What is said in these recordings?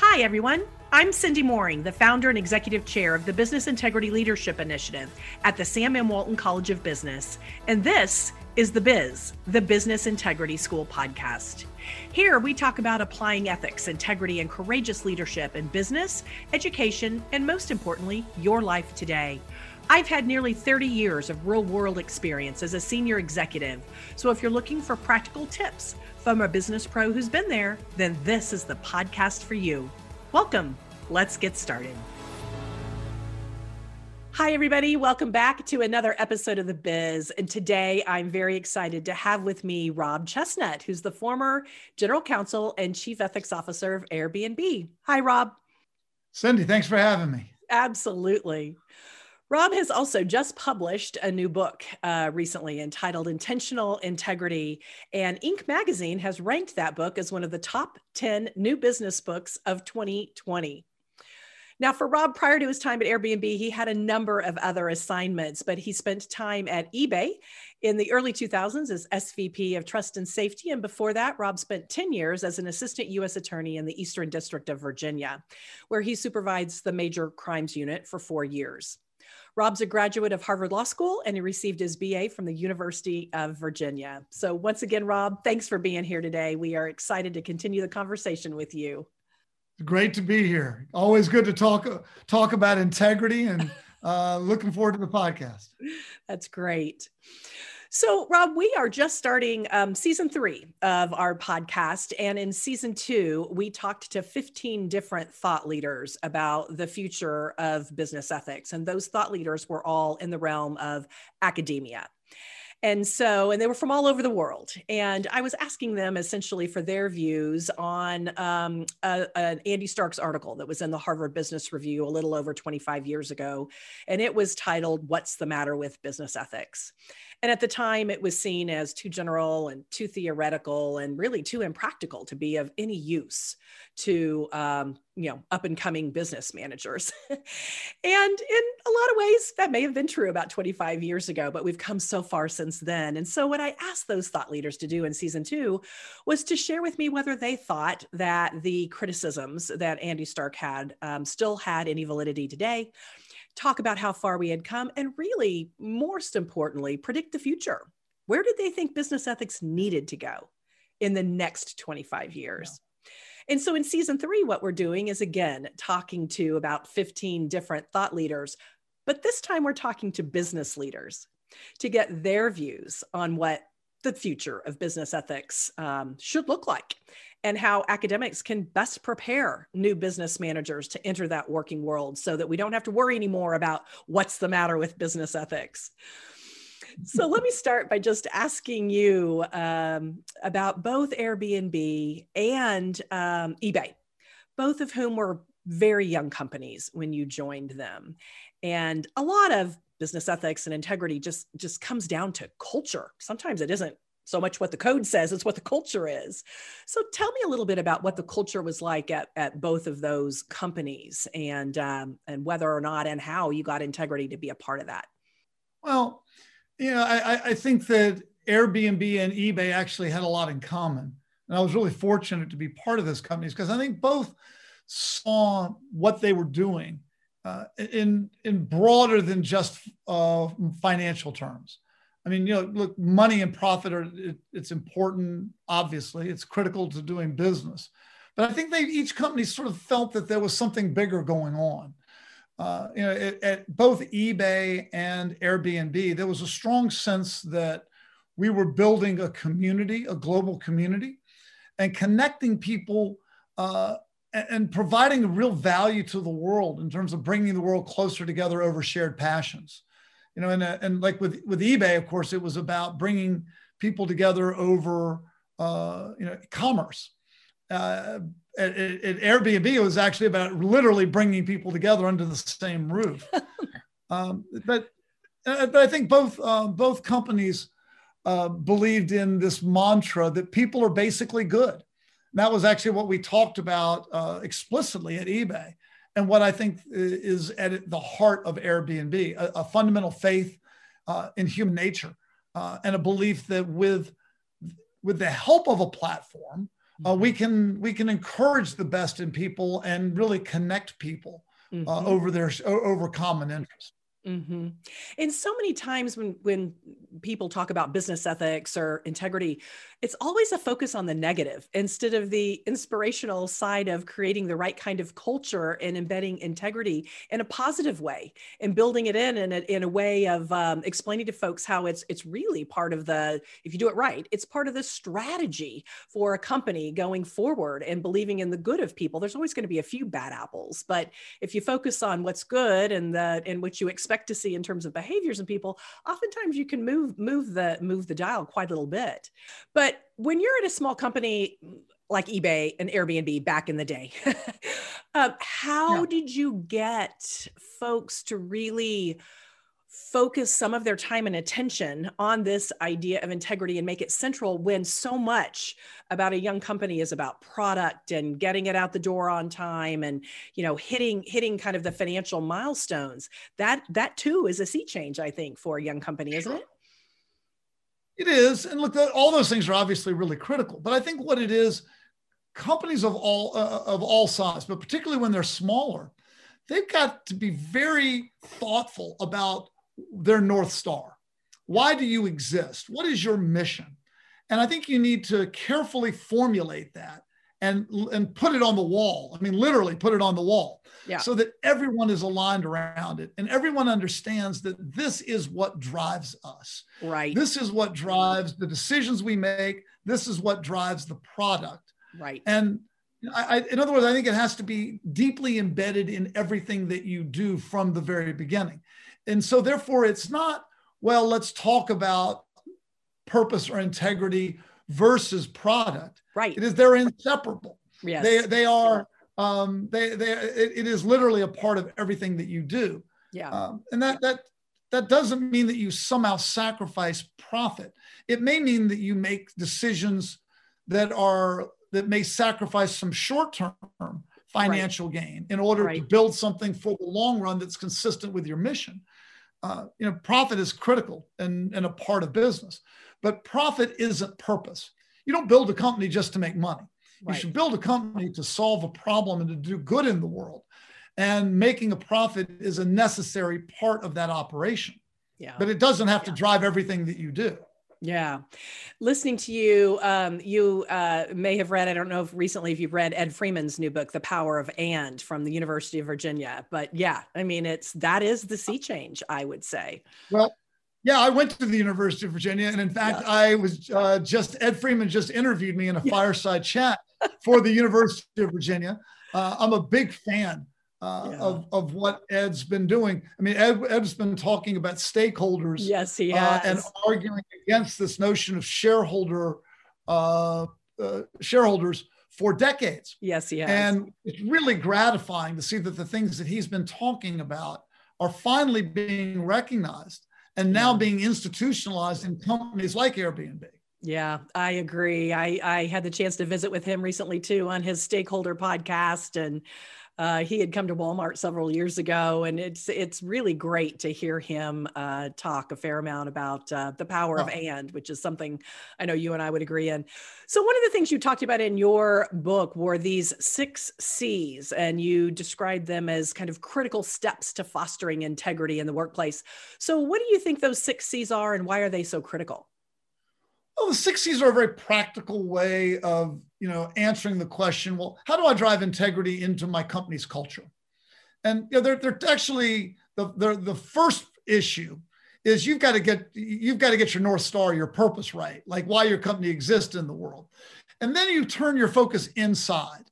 Hi, everyone. I'm Cindy Moehring, the founder and executive chair of the Business Integrity Leadership Initiative at the Sam M. Walton College of Business. And this is The Biz, the Business Integrity School podcast. Here, we talk about applying ethics, integrity, and courageous leadership in business, education, and most importantly, your life today. I've had nearly 30 years of real world experience as a senior executive. So if you're looking for practical tips from a business pro who's been there, then this is the podcast for you. Welcome. Let's get started. Hi, everybody. Welcome back to another episode of The Biz. And today I'm very excited to have with me Rob Chesnut, who's the former general counsel and chief ethics officer of Airbnb. Hi, Rob. Cindy, thanks for having me. Absolutely. Rob has also just published a new book uh, recently entitled Intentional Integrity, and Inc. magazine has ranked that book as one of the top 10 new business books of 2020. Now, for Rob, prior to his time at Airbnb, he had a number of other assignments, but he spent time at eBay in the early 2000s as SVP of Trust and Safety. And before that, Rob spent 10 years as an assistant U.S. attorney in the Eastern District of Virginia, where he supervised the major crimes unit for four years. Rob's a graduate of Harvard Law School and he received his BA from the University of Virginia. So, once again, Rob, thanks for being here today. We are excited to continue the conversation with you. Great to be here. Always good to talk talk about integrity and uh, looking forward to the podcast. That's great. So, Rob, we are just starting um, season three of our podcast. And in season two, we talked to 15 different thought leaders about the future of business ethics. And those thought leaders were all in the realm of academia. And so, and they were from all over the world. And I was asking them essentially for their views on um, an Andy Starks article that was in the Harvard Business Review a little over 25 years ago. And it was titled, What's the Matter with Business Ethics? And at the time, it was seen as too general and too theoretical and really too impractical to be of any use to um, you know up and coming business managers. and in a lot of ways, that may have been true about 25 years ago, but we've come so far since then. And so, what I asked those thought leaders to do in season two was to share with me whether they thought that the criticisms that Andy Stark had um, still had any validity today talk about how far we had come, and really, most importantly, predict the future. Where did they think business ethics needed to go in the next 25 years? Yeah. And so in season three, what we're doing is again talking to about 15 different thought leaders, but this time we're talking to business leaders to get their views on what the future of business ethics um, should look like and how academics can best prepare new business managers to enter that working world so that we don't have to worry anymore about what's the matter with business ethics. So let me start by just asking you um, about both Airbnb and um, eBay, both of whom were very young companies when you joined them. And a lot of business ethics and integrity just just comes down to culture. Sometimes it isn't so much what the code says, it's what the culture is. So tell me a little bit about what the culture was like at, at both of those companies and, um, and whether or not and how you got integrity to be a part of that. Well, you know, I, I think that Airbnb and eBay actually had a lot in common. And I was really fortunate to be part of those companies because I think both saw what they were doing uh, in, in broader than just uh, financial terms. I mean, you know, look, money and profit are it, it's important. Obviously, it's critical to doing business, but I think they each company sort of felt that there was something bigger going on. Uh, you know, at, at both eBay and Airbnb, there was a strong sense that we were building a community, a global community, and connecting people uh, and, and providing real value to the world in terms of bringing the world closer together over shared passions you know, and, uh, and like with, with eBay, of course, it was about bringing people together over, uh, you know, commerce. Uh, at, at, Airbnb, it was actually about literally bringing people together under the same roof. um, but, uh, but I think both, uh, both companies uh, believed in this mantra that people are basically good. And that was actually what we talked about uh, explicitly at eBay and what I think is at the heart of Airbnb a, a fundamental faith uh, in human nature uh, and a belief that with, with the help of a platform, uh, we mm-hmm. can we can encourage the best in people and really connect people uh, mm-hmm. over their over common interests. Mm-hmm. And so many times when when people talk about business ethics or integrity, it's always a focus on the negative instead of the inspirational side of creating the right kind of culture and embedding integrity in a positive way and building it in in a, in a way of um, explaining to folks how it's it's really part of the if you do it right, it's part of the strategy for a company going forward and believing in the good of people. There's always going to be a few bad apples, but if you focus on what's good and the and what you expect to see in terms of behaviors in people, oftentimes you can move move the move the dial quite a little bit. But when you're at a small company like eBay and Airbnb back in the day, uh, how yeah. did you get folks to really focus some of their time and attention on this idea of integrity and make it central when so much about a young company is about product and getting it out the door on time and you know hitting hitting kind of the financial milestones? That that too is a sea change i think for a young company isn't it it is and look all those things are obviously really critical but i think what it is companies of all uh, of all size but particularly when they're smaller they've got to be very thoughtful about their North Star. Why do you exist? What is your mission? And I think you need to carefully formulate that and, and put it on the wall. I mean, literally put it on the wall yeah. so that everyone is aligned around it and everyone understands that this is what drives us. Right. This is what drives the decisions we make. This is what drives the product. Right. And I, in other words, I think it has to be deeply embedded in everything that you do from the very beginning. And so, therefore, it's not, well, let's talk about purpose or integrity versus product. Right. It is, they're inseparable. Yes. They, they are, um, they, they, it, it is literally a part of everything that you do. Yeah. Um, and that, that, that doesn't mean that you somehow sacrifice profit. It may mean that you make decisions that are that may sacrifice some short-term financial right. gain in order right. to build something for the long run that's consistent with your mission uh, you know, profit is critical and, and a part of business, but profit isn't purpose. You don't build a company just to make money. Right. You should build a company to solve a problem and to do good in the world. And making a profit is a necessary part of that operation. Yeah. But it doesn't have yeah. to drive everything that you do. Yeah. Listening to you, um, you uh, may have read, I don't know if recently if you've read Ed Freeman's new book, The Power of And from the University of Virginia. But yeah, I mean, it's that is the sea change, I would say. Well, yeah, I went to the University of Virginia. And in fact, yeah. I was uh, just, Ed Freeman just interviewed me in a fireside chat for the University of Virginia. Uh, I'm a big fan uh, yeah. of, of what Ed's been doing. I mean, Ed, Ed's been talking about stakeholders. Yes, he has. Uh, and arguing against this notion of shareholder uh, uh, shareholders for decades. Yes, he has. And it's really gratifying to see that the things that he's been talking about are finally being recognized and now being institutionalized in companies like Airbnb. Yeah, I agree. I, I had the chance to visit with him recently too on his stakeholder podcast and uh, he had come to Walmart several years ago, and it's it's really great to hear him uh, talk a fair amount about uh, the power oh. of and, which is something I know you and I would agree in. So one of the things you talked about in your book were these six C's, and you described them as kind of critical steps to fostering integrity in the workplace. So what do you think those six C's are, and why are they so critical? Well, the six C's are a very practical way of you know answering the question. Well, how do I drive integrity into my company's culture? And you know, they're, they're actually the, the the first issue is you've got to get you've got to get your north star, your purpose right, like why your company exists in the world, and then you turn your focus inside.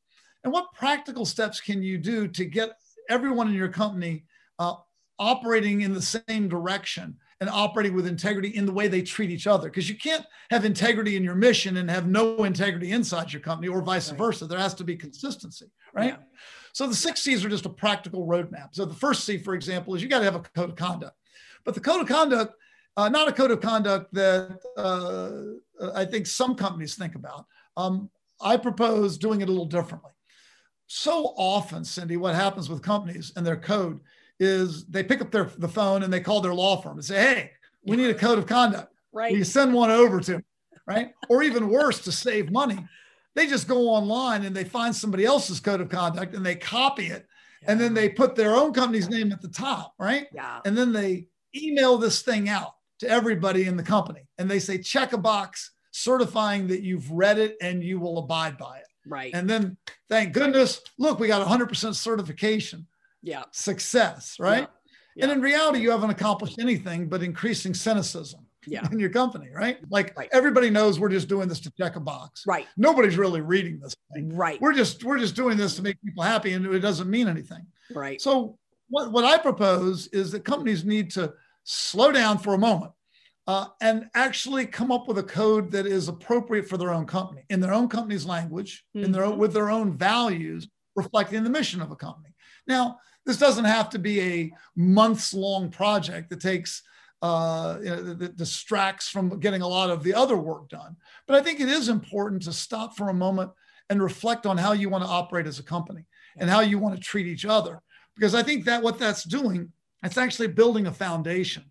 And what practical steps can you do to get everyone in your company uh, operating in the same direction and operating with integrity in the way they treat each other. Because you can't have integrity in your mission and have no integrity inside your company, or vice right. versa. There has to be consistency, right? Yeah. So the six C's are just a practical roadmap. So the first C, for example, is you got to have a code of conduct. But the code of conduct, uh, not a code of conduct that uh, I think some companies think about. Um, I propose doing it a little differently. So often, Cindy, what happens with companies and their code is they pick up their the phone and they call their law firm and say, "Hey, we need a code of conduct." Right. You send one over to, right? or even worse, to save money, They just go online and they find somebody else's code of conduct and they copy it. Yeah. And then they put their own company's name at the top, right? Yeah. And then they email this thing out to everybody in the company and they say, check a box certifying that you've read it and you will abide by it. Right. And then thank goodness, look, we got 100% certification. Yeah. Success, right? Yeah. Yeah. And in reality, you haven't accomplished anything but increasing cynicism yeah. in your company, right? Like right. everybody knows we're just doing this to check a box. Right. Nobody's really reading this thing. Right. We're just we're just doing this to make people happy and it doesn't mean anything. Right. So what, what I propose is that companies need to slow down for a moment uh, and actually come up with a code that is appropriate for their own company in their own company's language, mm-hmm. in their own, with their own values, reflecting the mission of a company. Now, this doesn't have to be a months long project that takes uh, you know, that distracts from getting a lot of the other work done. But I think it is important to stop for a moment and reflect on how you want to operate as a company and how you want to treat each other. Because I think that what that's doing, it's actually building a foundation.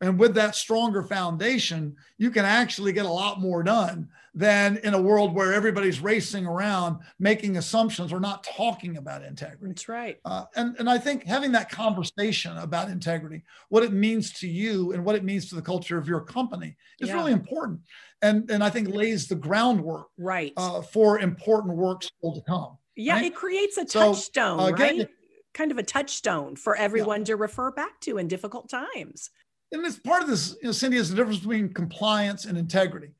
And with that stronger foundation, you can actually get a lot more done than in a world where everybody's racing around making assumptions or not talking about integrity. That's right. Uh, and, and I think having that conversation about integrity, what it means to you and what it means to the culture of your company is yeah. really important. And, and I think lays the groundwork right uh, for important work still to come. Yeah, right? it creates a touchstone, so, uh, right? kind of a touchstone for everyone yeah. to refer back to in difficult times and it's part of this, you know, Cindy, is the difference between compliance and integrity.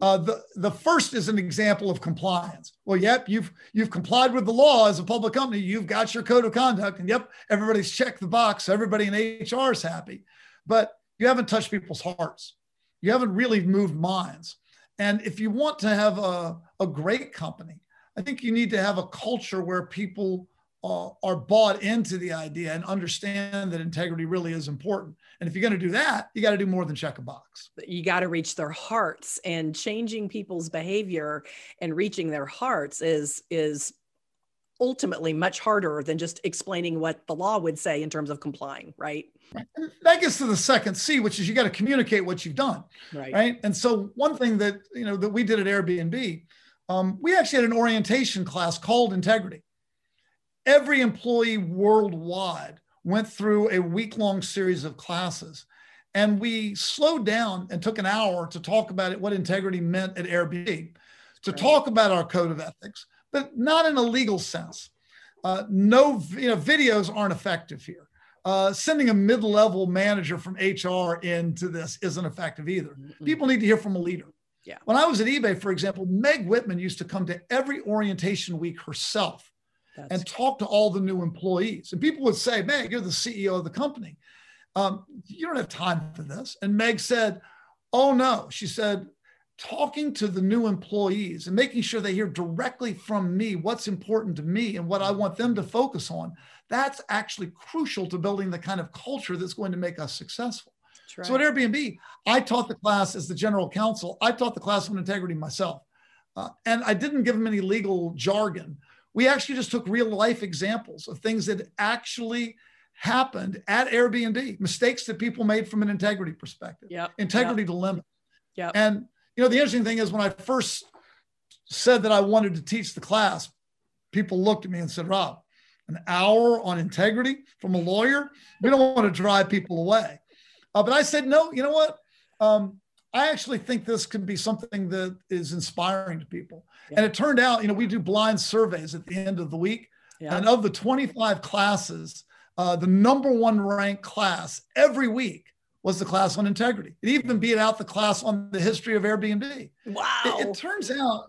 Uh, the the first is an example of compliance. Well, yep, you've you've complied with the law as a public company. You've got your code of conduct, and yep, everybody's checked the box. Everybody in HR is happy, but you haven't touched people's hearts. You haven't really moved minds. And if you want to have a, a great company, I think you need to have a culture where people uh, are bought into the idea and understand that integrity really is important. And if you're going to do that, you got to do more than check a box. You got to reach their hearts and changing people's behavior and reaching their hearts is is ultimately much harder than just explaining what the law would say in terms of complying, right? That gets to the second C, which is you got to communicate what you've done, right? Right. And so one thing that you know that we did at Airbnb, um, we actually had an orientation class called integrity every employee worldwide went through a week long series of classes. And we slowed down and took an hour to talk about it, what integrity meant at Airbnb, to right. talk about our code of ethics, but not in a legal sense. Uh, no, you know, videos aren't effective here. Uh, sending a mid-level manager from HR into this isn't effective either. Mm-hmm. People need to hear from a leader. Yeah. When I was at eBay, for example, Meg Whitman used to come to every orientation week herself that's and talk to all the new employees. And people would say, Meg, you're the CEO of the company. Um, you don't have time for this. And Meg said, Oh, no. She said, talking to the new employees and making sure they hear directly from me what's important to me and what I want them to focus on, that's actually crucial to building the kind of culture that's going to make us successful. Right. So at Airbnb, I taught the class as the general counsel. I taught the class on integrity myself. Uh, and I didn't give them any legal jargon. We actually just took real life examples of things that actually happened at Airbnb, mistakes that people made from an integrity perspective, yep. integrity yep. dilemma. Yeah. And you know, the interesting thing is when I first said that I wanted to teach the class, people looked at me and said, Rob, an hour on integrity from a lawyer? We don't want to drive people away. Uh, but I said, no, you know what? Um, I actually think this could be something that is inspiring to people. Yeah. And it turned out, you know, we do blind surveys at the end of the week. Yeah. And of the 25 classes, uh, the number one ranked class every week was the class on integrity. It even beat out the class on the history of Airbnb. Wow. It, it turns out,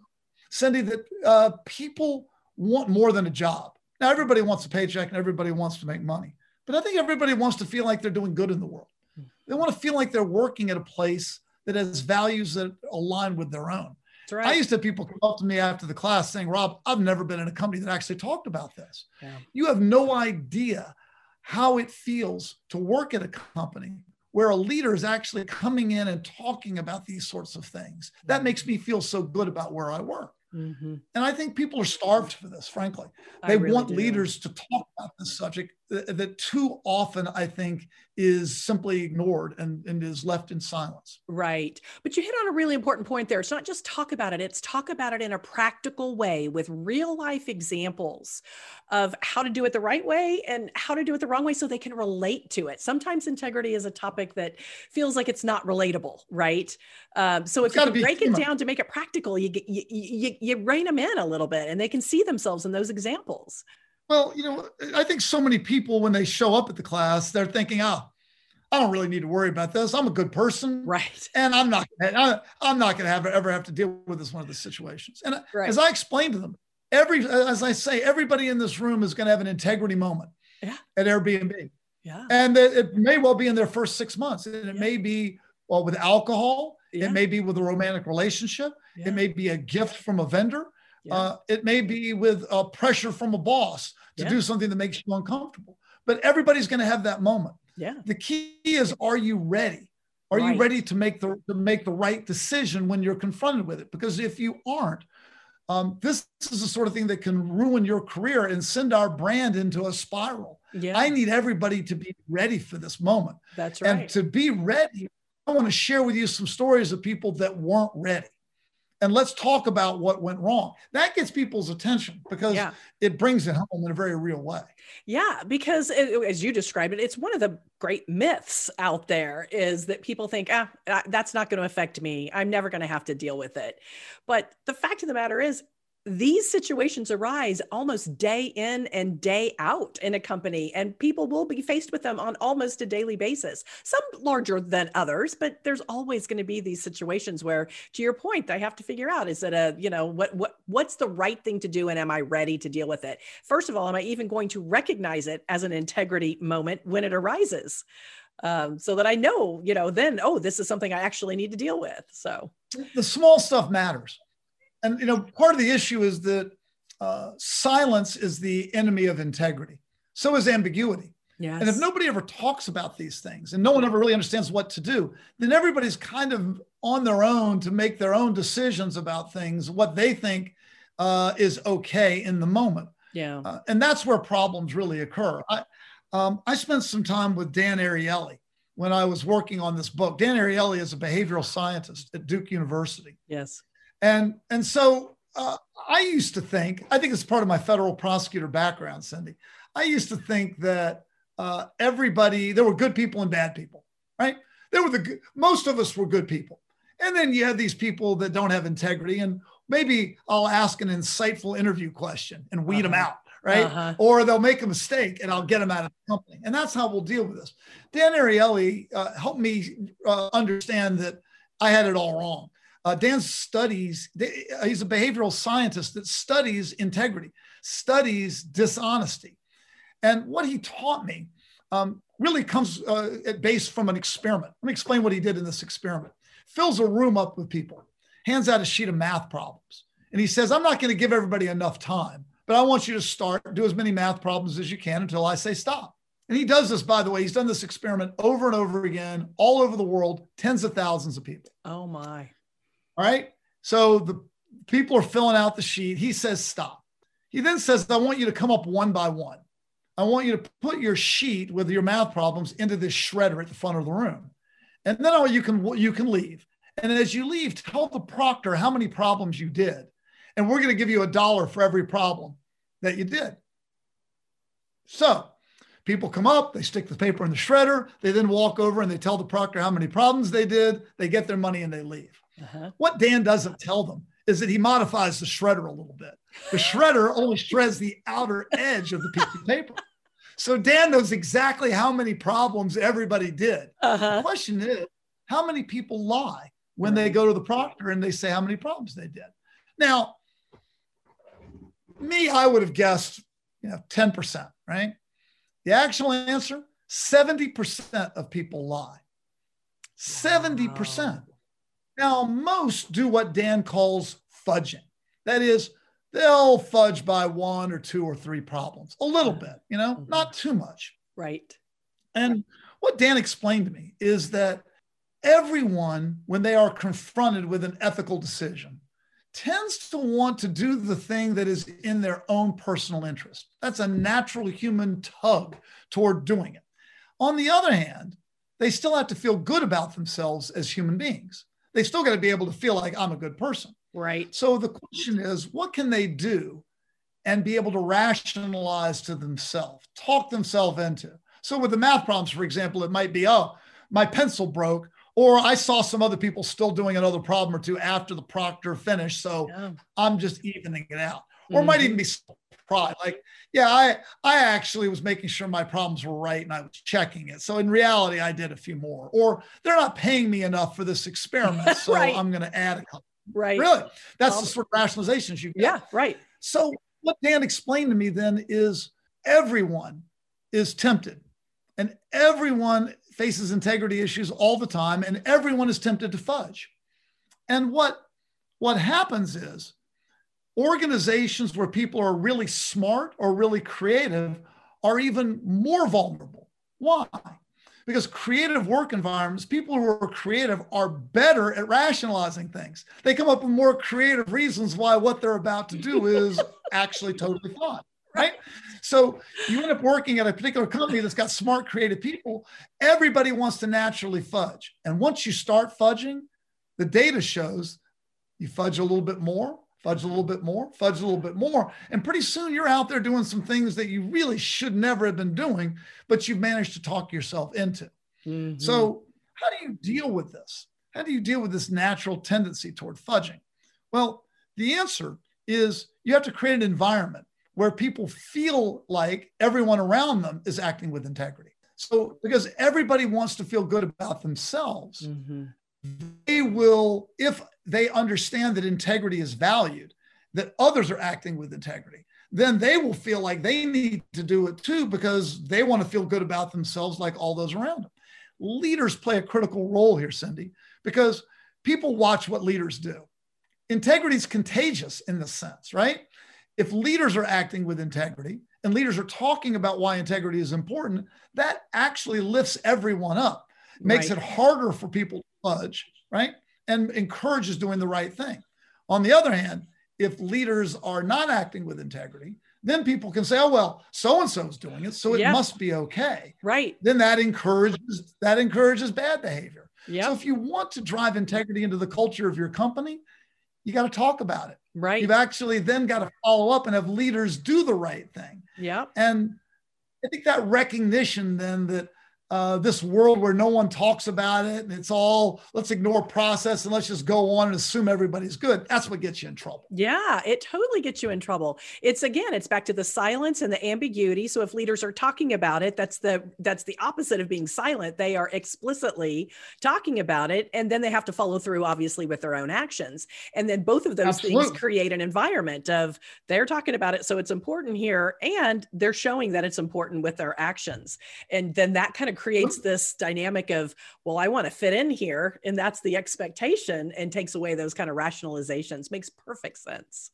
Cindy, that uh, people want more than a job. Now, everybody wants a paycheck and everybody wants to make money. But I think everybody wants to feel like they're doing good in the world. Hmm. They want to feel like they're working at a place that has values that align with their own. Right. I used to have people come up to me after the class saying, Rob, I've never been in a company that actually talked about this. Yeah. You have no idea how it feels to work at a company where a leader is actually coming in and talking about these sorts of things. That makes me feel so good about where I work. Mm-hmm. And I think people are starved for this, frankly. They really want do. leaders to talk about this subject that, too often, I think, is simply ignored and, and is left in silence. Right. But you hit on a really important point there. It's not just talk about it, it's talk about it in a practical way with real life examples of how to do it the right way and how to do it the wrong way so they can relate to it. Sometimes integrity is a topic that feels like it's not relatable, right? Um, so if you break it down to make it practical, you, you, you, you rein them in a little bit and they can see themselves in those examples. Well, you know, I think so many people, when they show up at the class, they're thinking, oh, I don't really need to worry about this. I'm a good person, right? And I'm not, I, am not going to have ever have to deal with this one of the situations. And right. as I explained to them, every as I say, everybody in this room is going to have an integrity moment yeah. at Airbnb. Yeah, and it may well be in their first six months, and it yeah. may be well with alcohol. Yeah. It may be with a romantic relationship. It may be a gift from a vendor. Yeah. Uh, it may be with uh, pressure from a boss to do something that makes you uncomfortable. But everybody's going to have that moment. Yeah. The key is, are you ready? Are right. you ready to make the to make the right decision when you're confronted with it? Because if you aren't, um, this is the sort of thing that can ruin your career and send our brand into a spiral. Yeah. I need everybody to be ready for this moment. That's right. And to be ready, I want to share with you some stories of people that weren't ready. And let's talk about what went wrong. That gets people's attention because yeah. it brings it home in a very real way. Yeah, because it, as you described it, it's one of the great myths out there is that people think, ah, that's not going to affect me. I'm never going to have to deal with it. But the fact of the matter is, these situations arise almost day in and day out in a company, and people will be faced with them on almost a daily basis. Some larger than others, but there's always going to be these situations where, to your point, they have to figure out: is it a you know what what what's the right thing to do, and am I ready to deal with it? First of all, am I even going to recognize it as an integrity moment when it arises? Um, so that I know, you know, then, oh, this is something I actually need to deal with. So the small stuff matters and you know, part of the issue is that uh, silence is the enemy of integrity. So is ambiguity. Yes. And if nobody ever talks about these things and no one ever really understands what to do, then everybody's kind of on their own to make their own decisions about things, what they think uh, is okay in the moment. Yeah. Uh, and that's where problems really occur. I, um, I spent some time with Dan Ariely when I was working on this book. Dan Ariely is a behavioral scientist at Duke University. Yes. And and so uh, I used to think, I think it's part of my federal prosecutor background, Cindy. I used to think that uh, everybody, there were good people and bad people, right? There were the most of us were good people, and then you have these people that don't have integrity, and maybe I'll ask an insightful interview question and weed uh-huh. them out, right? Uh-huh. Or they'll make a mistake and I'll get them out of the company, and that's how we'll deal with this. Dan Ariely uh, helped me uh, understand that I had it all wrong. Uh, Dan studies, uh, he's a behavioral scientist that studies integrity, studies dishonesty. And what he taught me um, really comes uh, at base from an experiment. Let me explain what he did in this experiment. Fills a room up with people, hands out a sheet of math problems. And he says, I'm not going to give everybody enough time, but I want you to start, do as many math problems as you can until I say stop. And he does this, by the way, he's done this experiment over and over again, all over the world, tens of thousands of people. Oh, my. Right. So the people are filling out the sheet. He says, stop. He then says, I want you to come up one by one. I want you to put your sheet with your math problems into this shredder at the front of the room. And then you can, you can leave. And as you leave, tell the proctor how many problems you did. And we're going to give you a dollar for every problem that you did. So people come up, they stick the paper in the shredder. They then walk over and they tell the proctor how many problems they did. They get their money and they leave. Uh-huh. What Dan doesn't tell them is that he modifies the shredder a little bit. The shredder only shreds the outer edge of the piece of paper. So Dan knows exactly how many problems everybody did. Uh-huh. The question is, how many people lie when they go to the proctor and they say how many problems they did? Now, me, I would have guessed, you know, 10%, right? The actual answer 70% of people lie. 70%. Wow. Now, most do what Dan calls fudging. That is, they'll fudge by one or two or three problems, a little bit, you know, mm-hmm. not too much. Right. And what Dan explained to me is that everyone, when they are confronted with an ethical decision, tends to want to do the thing that is in their own personal interest. That's a natural human tug toward doing it. On the other hand, they still have to feel good about themselves as human beings. They still got to be able to feel like I'm a good person. Right. So the question is, what can they do and be able to rationalize to themselves, talk themselves into? So with the math problems, for example, it might be, oh, my pencil broke, or I saw some other people still doing another problem or two after the proctor finished. So yeah. I'm just evening it out. Or mm-hmm. might even be pride. Like, yeah, I I actually was making sure my problems were right and I was checking it. So in reality, I did a few more. Or they're not paying me enough for this experiment, so right. I'm going to add a couple. Right. Really, that's um, the sort of rationalizations you get. Yeah. Right. So what Dan explained to me then is everyone is tempted, and everyone faces integrity issues all the time, and everyone is tempted to fudge. And what what happens is organizations where people are really smart or really creative are even more vulnerable. Why? Because creative work environments, people who are creative are better at rationalizing things. They come up with more creative reasons why what they're about to do is actually totally fine. Right. So you end up working at a particular company that's got smart, creative people. Everybody wants to naturally fudge. And once you start fudging, the data shows you fudge a little bit more, fudge a little bit more, fudge a little bit more. And pretty soon you're out there doing some things that you really should never have been doing, but you've managed to talk yourself into. Mm-hmm. So, how do you deal with this? How do you deal with this natural tendency toward fudging? Well, the answer is you have to create an environment where people feel like everyone around them is acting with integrity. So, because everybody wants to feel good about themselves, mm-hmm. They will, if they understand that integrity is valued, that others are acting with integrity, then they will feel like they need to do it too because they want to feel good about themselves like all those around them. Leaders play a critical role here, Cindy, because people watch what leaders do. Integrity is contagious in this sense, right? If leaders are acting with integrity and leaders are talking about why integrity is important, that actually lifts everyone up, makes right. it harder for people fudge, right? and encourages doing the right thing. On the other hand, if leaders are not acting with integrity, then people can say, "Oh well, so and so is doing it, so it yeah. must be okay." Right. Then that encourages that encourages bad behavior. Yep. So if you want to drive integrity into the culture of your company, you got to talk about it. Right. You've actually then got to follow up and have leaders do the right thing. Yeah. And I think that recognition then that uh, this world where no one talks about it and it's all let's ignore process and let's just go on and assume everybody's good. That's what gets you in trouble. Yeah it totally gets you in trouble. It's again it's back to the silence and the ambiguity. So if leaders are talking about it that's the that's the opposite of being silent. They are explicitly talking about it and then they have to follow through obviously with their own actions. And then both of those Absolutely. things create an environment of they're talking about it so it's important here and they're showing that it's important with their actions. And then that kind of creates this dynamic of, well, I want to fit in here. And that's the expectation and takes away those kind of rationalizations. Makes perfect sense.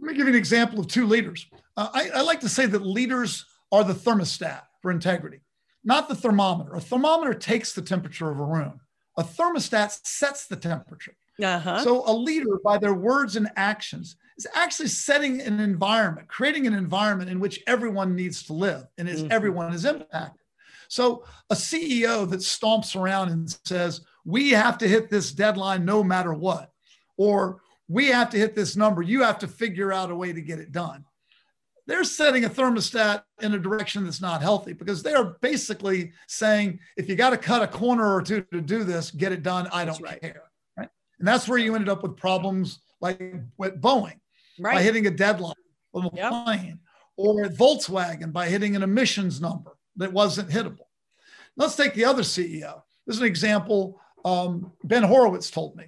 Let me give you an example of two leaders. Uh, I, I like to say that leaders are the thermostat for integrity, not the thermometer. A thermometer takes the temperature of a room, a thermostat sets the temperature. Uh-huh. So a leader, by their words and actions, is actually setting an environment, creating an environment in which everyone needs to live and is mm-hmm. everyone is impacted. So a CEO that stomps around and says, we have to hit this deadline no matter what, or we have to hit this number, you have to figure out a way to get it done. They're setting a thermostat in a direction that's not healthy because they are basically saying, if you got to cut a corner or two to do this, get it done. I don't right. care. Right. And that's where you ended up with problems like with Boeing right. by hitting a deadline on a yep. plane, or Volkswagen by hitting an emissions number that wasn't hittable. Let's take the other CEO. This is an example um, Ben Horowitz told me.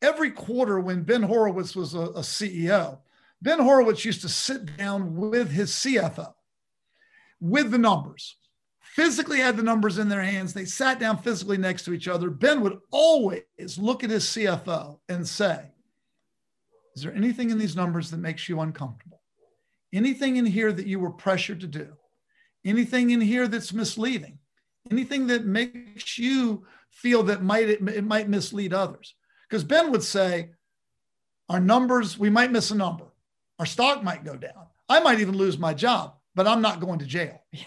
Every quarter, when Ben Horowitz was a, a CEO, Ben Horowitz used to sit down with his CFO with the numbers, physically had the numbers in their hands. They sat down physically next to each other. Ben would always look at his CFO and say, Is there anything in these numbers that makes you uncomfortable? Anything in here that you were pressured to do? Anything in here that's misleading, anything that makes you feel that might it, it might mislead others. Because Ben would say, Our numbers, we might miss a number. Our stock might go down. I might even lose my job, but I'm not going to jail.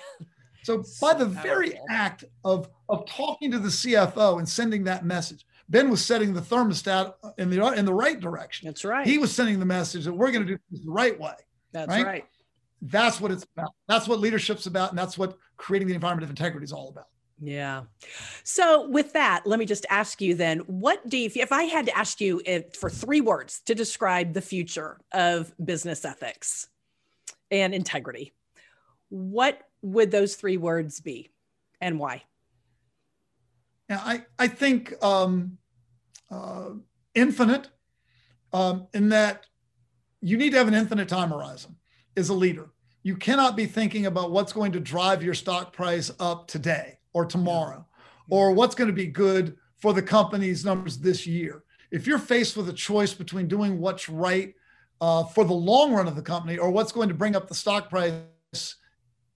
So, by the very act of, of talking to the CFO and sending that message, Ben was setting the thermostat in the in the right direction. That's right. He was sending the message that we're going to do this the right way. That's right? right. That's what it's about. That's what leadership's about, and that's what creating the environment of integrity is all about. Yeah. So with that, let me just ask you then, what do you, if I had to ask you if, for three words to describe the future of business ethics and integrity, what would those three words be and why? Yeah, I, I think um, uh, infinite um, in that you need to have an infinite time horizon as a leader. You cannot be thinking about what's going to drive your stock price up today or tomorrow or what's going to be good for the company's numbers this year. If you're faced with a choice between doing what's right uh, for the long run of the company or what's going to bring up the stock price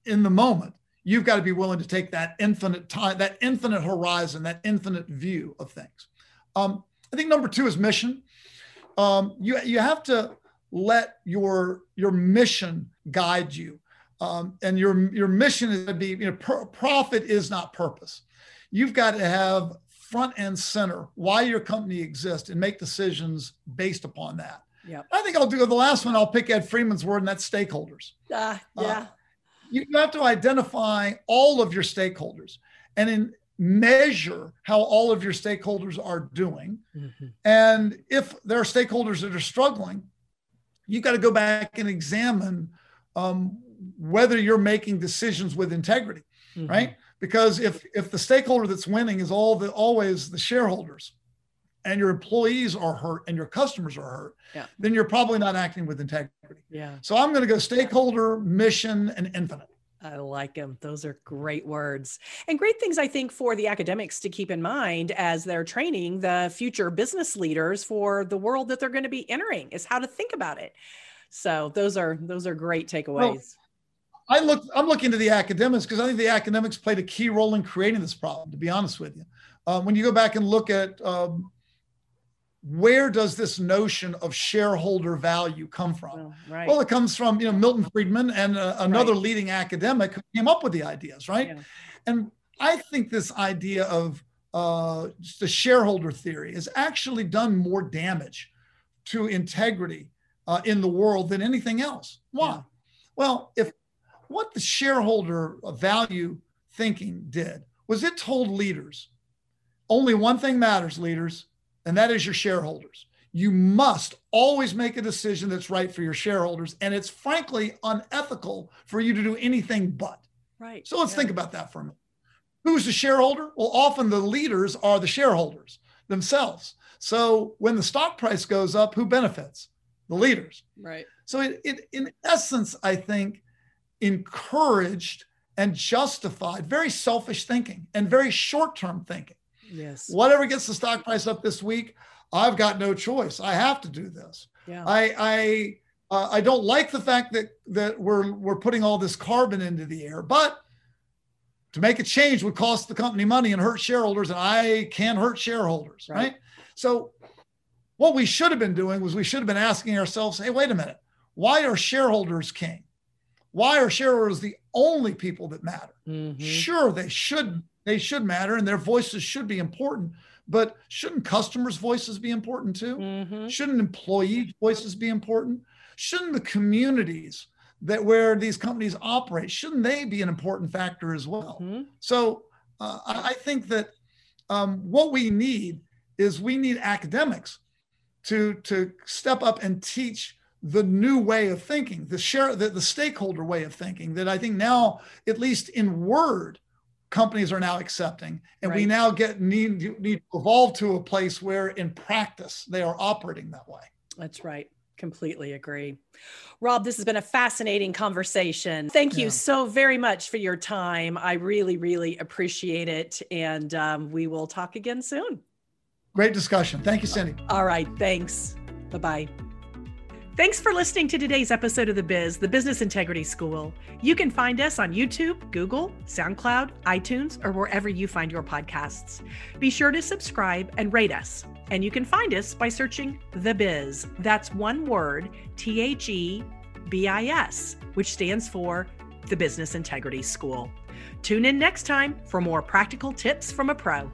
in the moment, you've got to be willing to take that infinite time, that infinite horizon, that infinite view of things. Um, I think number two is mission. Um, you you have to let your your mission guide you, um, and your your mission is to be you know per, profit is not purpose. You've got to have front and center why your company exists and make decisions based upon that. Yeah. I think I'll do the last one. I'll pick Ed Freeman's word, and that's stakeholders. Uh, yeah. Uh, you have to identify all of your stakeholders and in measure how all of your stakeholders are doing. Mm-hmm. And if there are stakeholders that are struggling, you got to go back and examine um, whether you're making decisions with integrity, mm-hmm. right? Because if if the stakeholder that's winning is all the always the shareholders, and your employees are hurt and your customers are hurt, yeah. then you're probably not acting with integrity. Yeah. So I'm going to go stakeholder, mission, and infinite. I like them. Those are great words and great things, I think, for the academics to keep in mind as they're training the future business leaders for the world that they're going to be entering is how to think about it. So those are those are great takeaways. Well, I look, I'm looking to the academics because I think the academics played a key role in creating this problem. To be honest with you, um, when you go back and look at um, where does this notion of shareholder value come from? Well, right. well it comes from you know Milton Friedman and uh, another right. leading academic who came up with the ideas, right? Yeah. And I think this idea of uh, the shareholder theory has actually done more damage to integrity uh, in the world than anything else. Why? Yeah. Well, if what the shareholder value thinking did was it told leaders only one thing matters, leaders and that is your shareholders. You must always make a decision that's right for your shareholders. And it's frankly unethical for you to do anything but. Right. So let's yeah. think about that for a minute. Who's the shareholder? Well, often the leaders are the shareholders themselves. So when the stock price goes up, who benefits? The leaders. Right. So it, it in essence, I think, encouraged and justified very selfish thinking and very short term thinking. Yes. Whatever gets the stock price up this week, I've got no choice. I have to do this. Yeah. I I uh, I don't like the fact that that we're we're putting all this carbon into the air, but to make a change would cost the company money and hurt shareholders, and I can hurt shareholders, right? right? So what we should have been doing was we should have been asking ourselves, hey, wait a minute, why are shareholders king? Why are shareholders the only people that matter? Mm-hmm. Sure, they should they should matter and their voices should be important but shouldn't customers voices be important too mm-hmm. shouldn't employee voices be important shouldn't the communities that where these companies operate shouldn't they be an important factor as well mm-hmm. so uh, i think that um, what we need is we need academics to to step up and teach the new way of thinking the share the, the stakeholder way of thinking that i think now at least in word companies are now accepting. And right. we now get need, need to evolve to a place where in practice they are operating that way. That's right. Completely agree. Rob this has been a fascinating conversation. Thank you yeah. so very much for your time. I really really appreciate it. And um, we will talk again soon. Great discussion. Thank you cindy. All right. Thanks. Bye-bye Thanks for listening to today's episode of The Biz, the Business Integrity School. You can find us on YouTube, Google, SoundCloud, iTunes, or wherever you find your podcasts. Be sure to subscribe and rate us. And you can find us by searching The Biz. That's one word, T H E B I S, which stands for the Business Integrity School. Tune in next time for more practical tips from a pro.